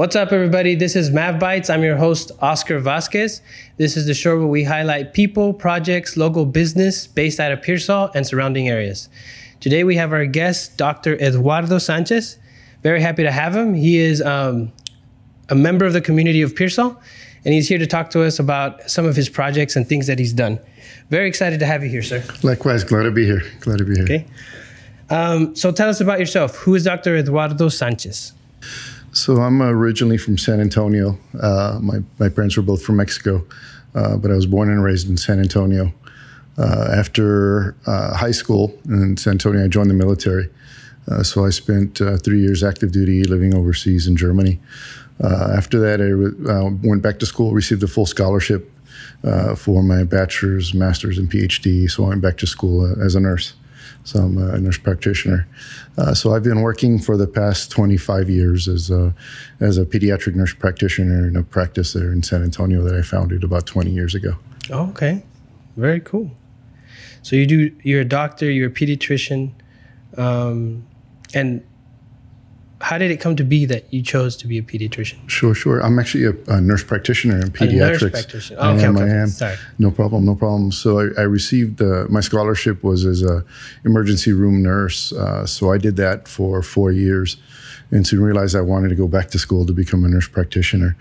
What's up, everybody? This is Mav Bites. I'm your host, Oscar Vasquez. This is the show where we highlight people, projects, local business based out of Pearsall and surrounding areas. Today, we have our guest, Dr. Eduardo Sanchez. Very happy to have him. He is um, a member of the community of Pearsall, and he's here to talk to us about some of his projects and things that he's done. Very excited to have you here, sir. Likewise, glad to be here. Glad to be here. Okay. Um, so tell us about yourself. Who is Dr. Eduardo Sanchez? So I'm originally from San Antonio. Uh, my, my parents were both from Mexico, uh, but I was born and raised in San Antonio. Uh, after uh, high school in San Antonio, I joined the military. Uh, so I spent uh, three years active duty living overseas in Germany. after that, I went back to school, received a full scholarship for my bachelor's, master's, and PhD. So I went back to school as a nurse. So I'm a nurse practitioner. Uh, so I've been working for the past 25 years as a, as a pediatric nurse practitioner in a practice there in San Antonio that I founded about 20 years ago. Oh, okay, very cool. So you do you're a doctor, you're a pediatrician, um, and how did it come to be that you chose to be a pediatrician? Sure, sure. I'm actually a, a nurse practitioner in pediatrics. A nurse practitioner. Oh, okay, I am, okay, I am. Sorry. No problem, no problem. So I, I received uh, my scholarship was as a emergency room nurse. Uh, so I did that for four years, and soon realized I wanted to go back to school to become a nurse practitioner.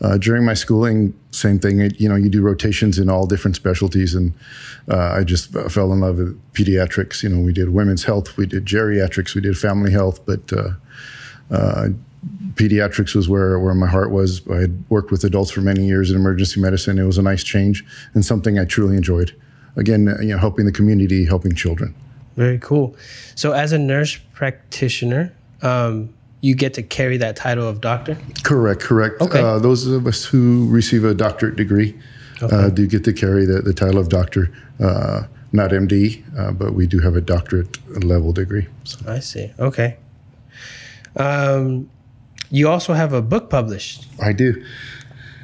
Uh, during my schooling, same thing. It, you know, you do rotations in all different specialties, and uh, I just fell in love with pediatrics. You know, we did women's health, we did geriatrics, we did family health, but uh, uh, pediatrics was where, where my heart was. I had worked with adults for many years in emergency medicine. It was a nice change and something I truly enjoyed. Again, you know, helping the community, helping children. Very cool. So, as a nurse practitioner, um, you get to carry that title of doctor? Correct, correct. Okay. Uh, those of us who receive a doctorate degree uh, okay. uh, do get to carry the, the title of doctor. Uh, not MD, uh, but we do have a doctorate level degree. So. I see. Okay. Um, you also have a book published. I do.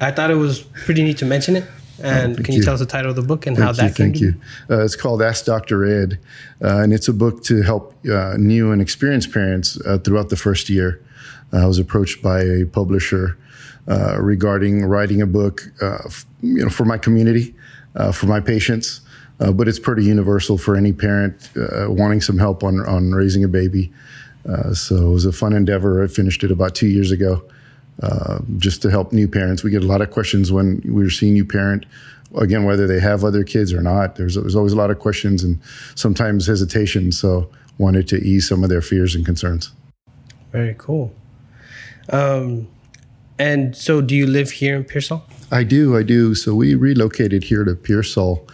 I thought it was pretty neat to mention it. And oh, can you, you, tell us the title of the book and thank how that you, can thank you. Uh, it's called Ask Dr. Ed, uh, and it's a book to help uh, new and experienced parents uh, throughout the first year. I was approached by a publisher uh, regarding writing a book, uh, f- you know, for my community, for my patients. but it's pretty universal for any parent wanting some help on on raising a baby. Uh, so it was a fun endeavor. I finished it about two years ago, uh, just to help new parents. We get a lot of questions when we're seeing new parent, again, whether they have other kids or not. There's, there's always a lot of questions and sometimes hesitation. So wanted to ease some of their fears and concerns. Very cool. Um, and so, do you live here in Pearsall? I do, I do. So we relocated here to Pearsall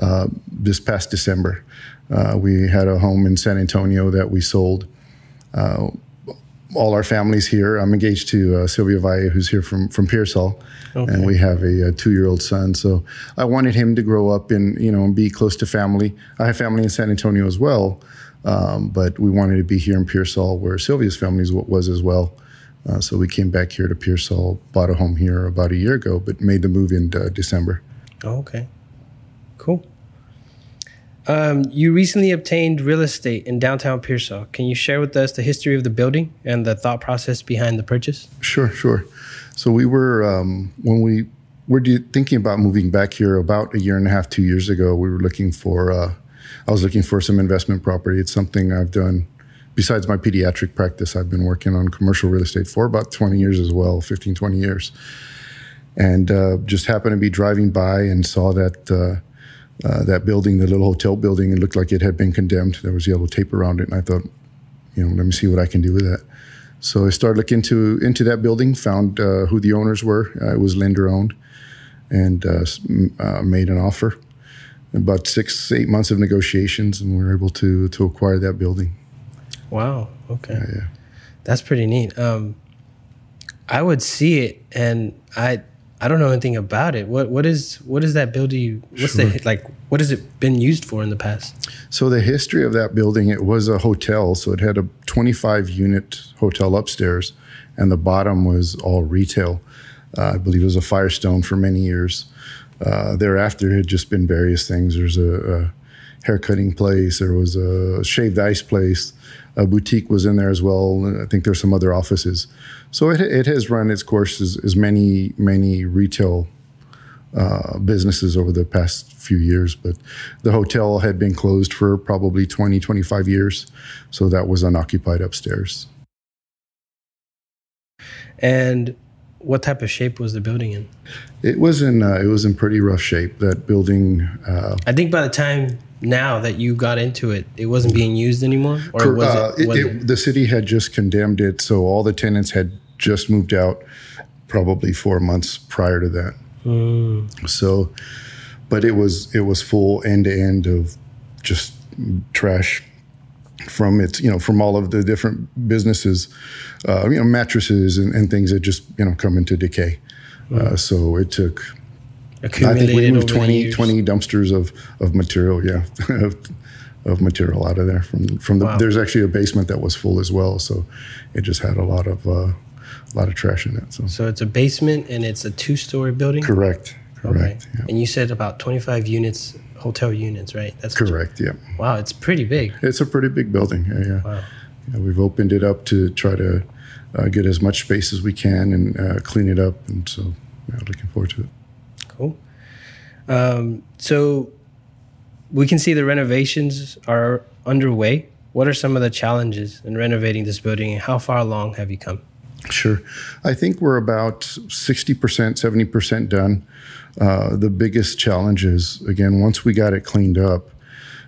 uh, this past December. Uh, we had a home in San Antonio that we sold uh, all our families here. I'm engaged to uh, Sylvia Valle, who's here from from Pearsall, okay. and we have a, a two year old son. So I wanted him to grow up and you know and be close to family. I have family in San Antonio as well, um, but we wanted to be here in Pearsall, where Sylvia's family was as well. Uh, so we came back here to Pearsall, bought a home here about a year ago, but made the move in uh, December. Oh, okay, cool. Um, you recently obtained real estate in downtown Pearsall. Can you share with us the history of the building and the thought process behind the purchase? Sure, sure. So we were um, when we were thinking about moving back here about a year and a half, two years ago. We were looking for. Uh, I was looking for some investment property. It's something I've done. Besides my pediatric practice, I've been working on commercial real estate for about 20 years as well, 15, 20 years. And uh, just happened to be driving by and saw that uh, uh, that building, the little hotel building, it looked like it had been condemned. There was yellow tape around it, and I thought, you know, let me see what I can do with that. So I started looking into into that building, found uh, who the owners were. Uh, it was lender owned, and uh, uh, made an offer. About six eight months of negotiations, and we were able to to acquire that building. Wow. Okay. Yeah, yeah. That's pretty neat. Um, I would see it, and I I don't know anything about it. What what is what is that building? What's sure. the like? What has it been used for in the past? So the history of that building, it was a hotel. So it had a 25 unit hotel upstairs, and the bottom was all retail. Uh, I believe it was a Firestone for many years. Uh, thereafter, it had just been various things. There's a, a haircutting place. There was a shaved ice place. A boutique was in there as well. And I think there's some other offices. So it, it has run its course as, as many many retail uh, businesses over the past few years. But the hotel had been closed for probably 20, 25 years. So that was unoccupied upstairs. And what type of shape was the building in? It was in uh, it was in pretty rough shape. That building. Uh, I think by the time now that you got into it, it wasn't being used anymore, or was uh, it, was it, it, the city had just condemned it, so all the tenants had just moved out, probably four months prior to that. Mm. So, but it was it was full end to end of just trash from its you know from all of the different businesses, uh, you know mattresses and, and, things that just you know come into decay. Mm. Uh, so it took. I think we moved 20, 20 dumpsters of of material. Yeah. of material out of there from from the wow. there's actually a basement that was full as well so it just had a lot of uh, a lot of trash in it. So, so it's a basement and it's a two-story building. Correct. Correct. Okay. Yeah. And you said about 25 units, hotel units, right? That's correct. Yeah. Wow, it's pretty big. It's a pretty big building. Yeah. yeah. Wow. Yeah, we've opened it up to try to uh, get as much space as we can and uh, clean it up, and so yeah, looking forward to it. Um, so we can see the renovations are underway. What are some of the challenges in renovating this building, and how far along have you come? Sure. I think we're about 60%, 70% done. Uh, the biggest challenges, again, once we got it cleaned up,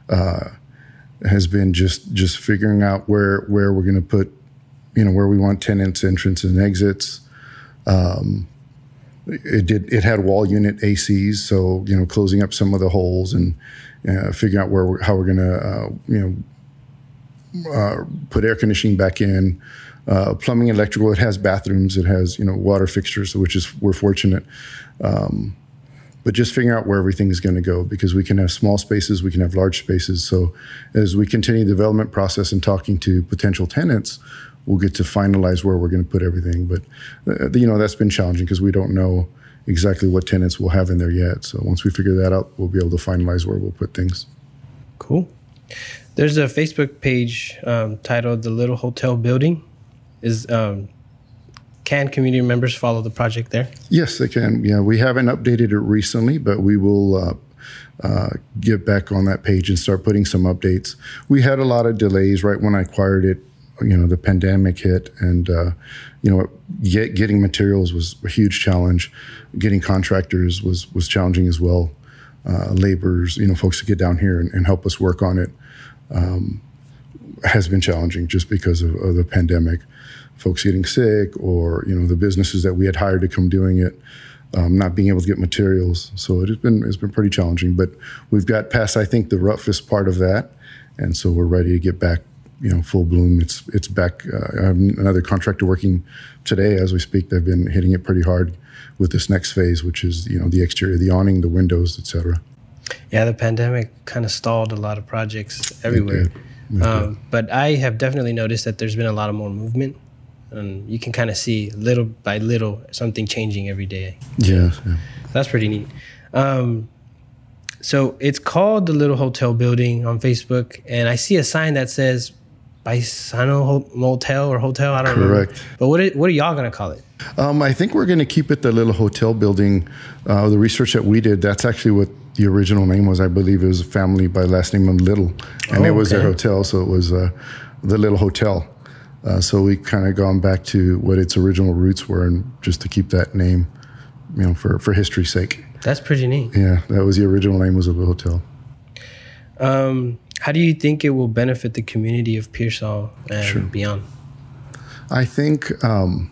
uh, has been just just figuring out where where we're going to put, you know, where we want tenants' entrance and exits. Um, it did. It had wall unit ACs, so you know, closing up some of the holes and uh, figuring out where we're, how we're going to, uh, you know, uh, put air conditioning back in uh, plumbing, electrical. It has bathrooms. It has you know water fixtures, which is we're fortunate. Um, but just figuring out where everything is going to go because we can have small spaces, we can have large spaces. So as we continue the development process and talking to potential tenants, we'll get to finalize where we're going to put everything. But uh, you know that's been challenging because we don't know exactly what tenants we'll have in there yet. So once we figure that out, we'll be able to finalize where we'll put things. Cool. There's a Facebook page um, titled "The Little Hotel Building." is um, can community members follow the project there? Yes, they can. Yeah, we haven't updated it recently, but we will uh, uh, get back on that page and start putting some updates. We had a lot of delays right when I acquired it. You know, the pandemic hit, and uh, you know, get, getting materials was a huge challenge. Getting contractors was was challenging as well. Uh, laborers, you know, folks to get down here and, and help us work on it. Um, has been challenging just because of, of, the pandemic. Folks getting sick, or you know, the businesses that we had hired to come doing it, um, not being able to get materials. So it has been it's been pretty challenging. But we've got past, I think, the roughest part of that, and so we're ready to get back. You know, full bloom. It's it's back. Uh, I have another contractor working today as we speak. They've been hitting it pretty hard with this next phase, which is you know the exterior, the awning, the windows, etc. Yeah, the pandemic kind of stalled a lot of projects everywhere. Um, but I have definitely noticed that there's been a lot of more movement, and you can kind of see little by little something changing every day. Yeah, yeah. that's pretty neat. Um, so it's called the Little Hotel Building on Facebook, and I see a sign that says Paisano Motel or Hotel. I don't know. Correct. Remember. But what are, what are y'all gonna call it? Um, I think we're gonna keep it the Little Hotel Building. Uh, the research that we did, that's actually what the original name was. I believe it was a family by last name of Little, and oh, it was okay. their hotel, so it was uh, the Little Hotel. Uh, so we kind of gone back to what its original roots were, and just to keep that name, you know, for for history's sake. That's pretty neat. Yeah, that was the original name was of the hotel. Um, how do you think it will benefit the community of Pearsall and sure. beyond? I think um,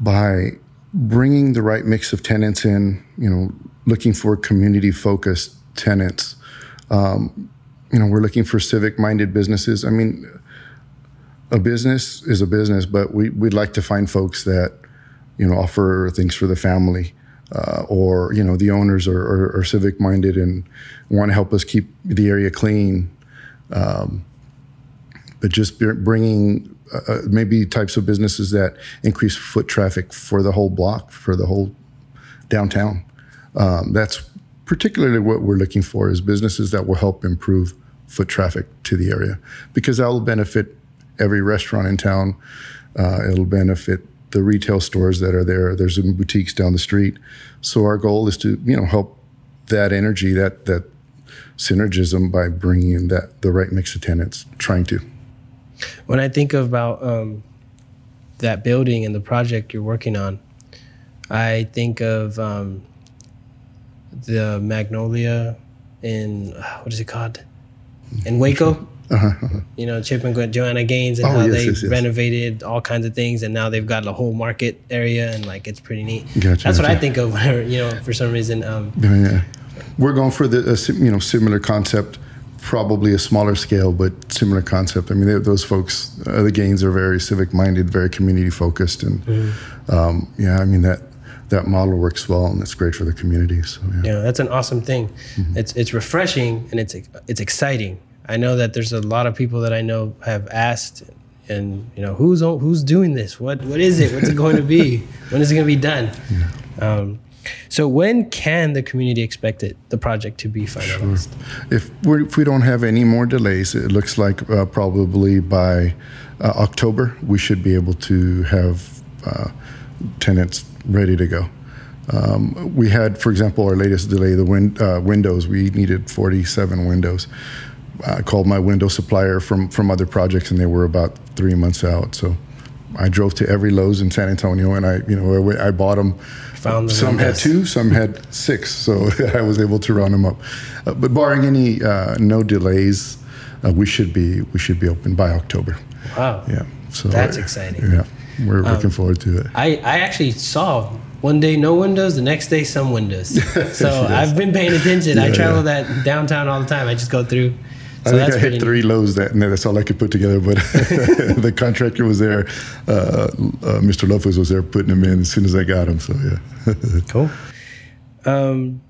by bringing the right mix of tenants in, you know, looking for community focused tenants. Um, you know, we're looking for civic minded businesses. I mean, a business is a business, but we, we'd like to find folks that, you know, offer things for the family. Uh, or you know the owners are, are, are civic minded and want to help us keep the area clean. Um, but just bringing uh, uh, maybe types of businesses that increase foot traffic for the whole block, for the whole downtown. Um, that's particularly what we're looking for is businesses that will help improve foot traffic to the area because that will benefit every restaurant in town. Uh, it'll benefit the retail stores that are there. There's some boutiques down the street. So our goal is to you know help that energy that that synergism by bringing in that the right mix of tenants. Trying to. When I think about um, that building and the project you're working on, I think of um, the Magnolia in what is it called in Waco. Uh-huh, uh-huh. You know, Chip and Joanna Gaines and oh, how yes, they yes, yes. renovated all kinds of things, and now they've got a whole market area, and like it's pretty neat. Gotcha, That's what I think of whenever you know, for some reason. Um, yeah, we're going for the uh, you know similar concept, probably a smaller scale, but similar concept. I mean, those folks, uh, the Gaines are very civic minded, very community focused, and mm-hmm. um, yeah, I mean that that model works well and it's great for the community. So yeah, yeah that's an awesome thing. Mm-hmm. It's it's refreshing and it's it's exciting. I know that there's a lot of people that I know have asked, and you know who's who's doing this? What what is it? What's it going to be? when is it going to be done? Yeah. Um, so when can the community expect it, the project to be finalized? Sure. If, we if we don't have any more delays, it looks like uh, probably by uh, October we should be able to have uh, tenants ready to go. Um, we had, for example, our latest delay, the win- uh, windows. We needed 47 windows. I called my window supplier from from other projects, and they were about three months out. So I drove to every Lowe's in San Antonio, and I, you know, I bought them. Found them some had two, some had six, so I was able to round them up. Uh, but barring any uh, no delays, uh, we should be we should be open by October. Wow. Yeah. So that's exciting. Yeah, we're um, looking forward to it. I I actually saw one day no windows, the next day some windows. So yes. I've been paying attention. Yeah, I travel yeah. that downtown all the time. I just go through so I think I hit three neat. Lowe's that, and that's all I could put together. But the contractor was there. Uh, uh, Mr. Lopez was there putting them in as soon as I got them. So yeah. cool. Um,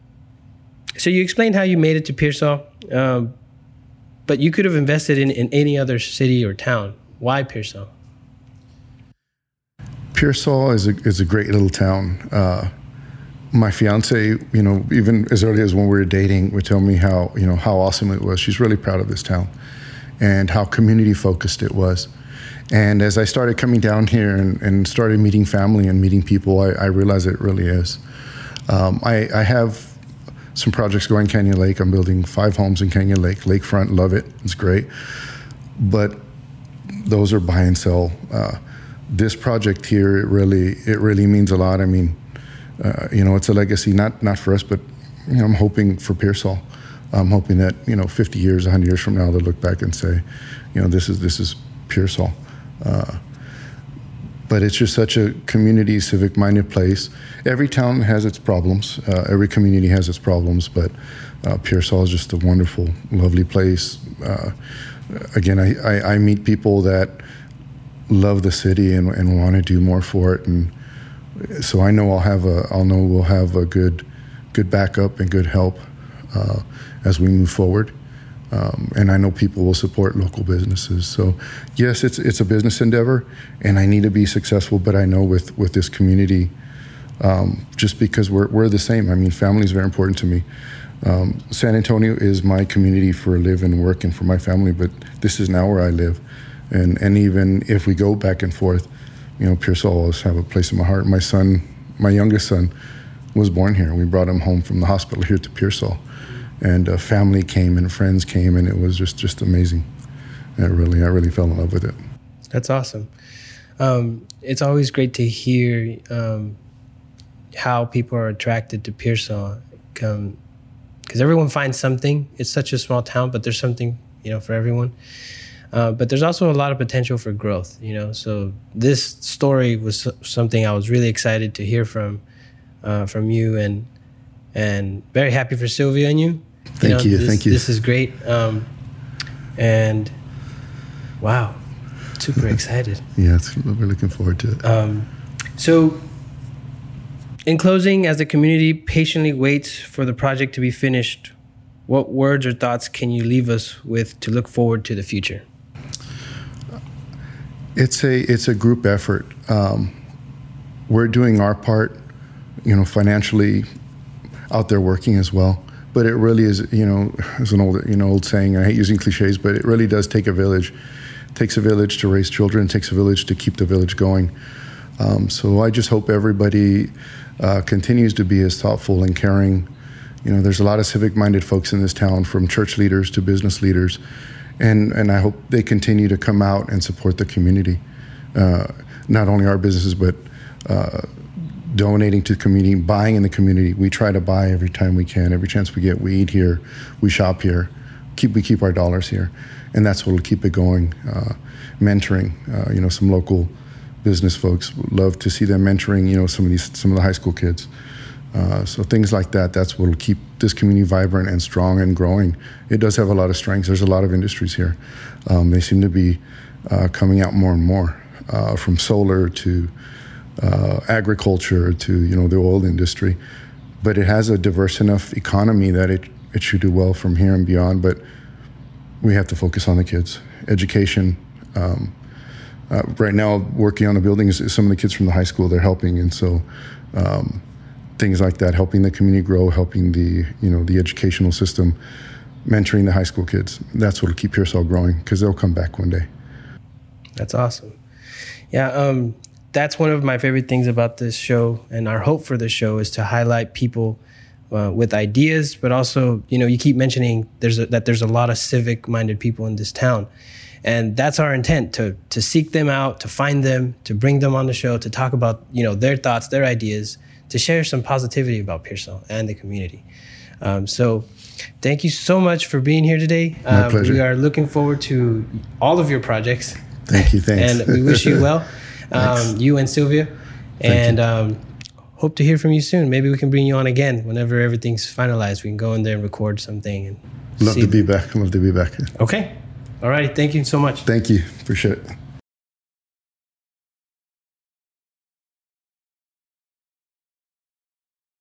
so you explained how you made it to Pearsall, um, but you could have invested in, in any other city or town. Why Pearsall? Pearsall is a is a great little town. Uh, my fiance, you know, even as early as when we were dating, would tell me how, you know, how awesome it was. She's really proud of this town and how community focused it was. And as I started coming down here and, and started meeting family and meeting people, I, I realized it really is. Um, I, I, have some projects going Canyon Lake. I'm building five homes in Canyon Lake, lakefront, love it. It's great. But those are buy and sell. Uh, this project here, it really, it really means a lot. I mean, uh, you know, it's a legacy not not for us, but you know, I'm hoping for Pearsall. I'm hoping that you know, 50 years, 100 years from now, they'll look back and say, you know, this is this is Pearsall. Uh, but it's just such a community, civic-minded place. Every town has its problems. Uh, every community has its problems, but uh, Pearsall is just a wonderful, lovely place. Uh, again, I, I, I, meet people that love the city and, and want to do more for it, and so I know I'll have a I'll know we'll have a good good backup and good help uh, as we move forward. Um, and I know people will support local businesses. So yes, it's it's a business endeavor, and I need to be successful. But I know with with this community, um, just because we're we're the same. I mean, family is very important to me. Um, San Antonio is my community for live and work and for my family, but this is now where I live. And and even if we go back and forth, you know, Pearsall always have a place in my heart. My son, my youngest son, was born here. We brought him home from the hospital here to Pearsall, and uh, family came and friends came, and it was just just amazing. I really, I really fell in love with it. That's awesome. Um, it's always great to hear um, how people are attracted to Pearsall, because everyone finds something. It's such a small town, but there's something you know for everyone. Uh, but there's also a lot of potential for growth, you know. So this story was something I was really excited to hear from uh, from you, and and very happy for Sylvia and you. Thank you, know, you this, thank you. This is great, um, and wow, super excited. yeah, we're looking forward to it. Um, so, in closing, as the community patiently waits for the project to be finished, what words or thoughts can you leave us with to look forward to the future? It's a it's a group effort. Um, we're doing our part, you know, financially. out there working as well. But it really is, you know, as an old, you know, old saying. I hate using cliches, but it really does take a village. It takes a village to raise children. It takes a village to keep the village going. Um, so I just hope everybody uh, continues to be as thoughtful and caring. You know, there's a lot of civic-minded folks in this town, from church leaders to business leaders, and and I hope they continue to come out and support the community, uh, not only our businesses but. Uh, donating to the community, buying in the community. We try to buy every time we can. Every chance we get, we eat here, we shop here, keep we keep our dollars here, and that's what'll keep it going. Uh, mentoring, uh, you know, some local business folks love to see them mentoring, you know, some of these some of the high school kids. Uh, so things like that, that's what'll keep this community vibrant and strong and growing. It does have a lot of strengths. There's a lot of industries here. Um, they seem to be uh, coming out more and more, uh, from solar to uh, agriculture to you know the oil industry, but it has a diverse enough economy that it it should do well from here and beyond. But we have to focus on the kids, education. Um, uh, right now, working on the buildings, some of the kids from the high school they're helping, and so um, things like that, helping the community grow, helping the you know the educational system, mentoring the high school kids. That's what'll keep Pearsall growing because they'll come back one day. That's awesome. Yeah, um, that's one of my favorite things about this show, and our hope for this show is to highlight people uh, with ideas, but also, you know, you keep mentioning there's a, that there's a lot of civic-minded people in this town, and that's our intent to to seek them out, to find them, to bring them on the show, to talk about you know their thoughts, their ideas, to share some positivity about Pearsall and the community. Um, so. Thank you so much for being here today. My um, pleasure. We are looking forward to all of your projects. Thank you. Thanks. and we wish you well. um, you and Sylvia. Thank and um, hope to hear from you soon. Maybe we can bring you on again whenever everything's finalized. We can go in there and record something. And love to be back. Love to be back. Okay. All right. Thank you so much. Thank you. Appreciate it.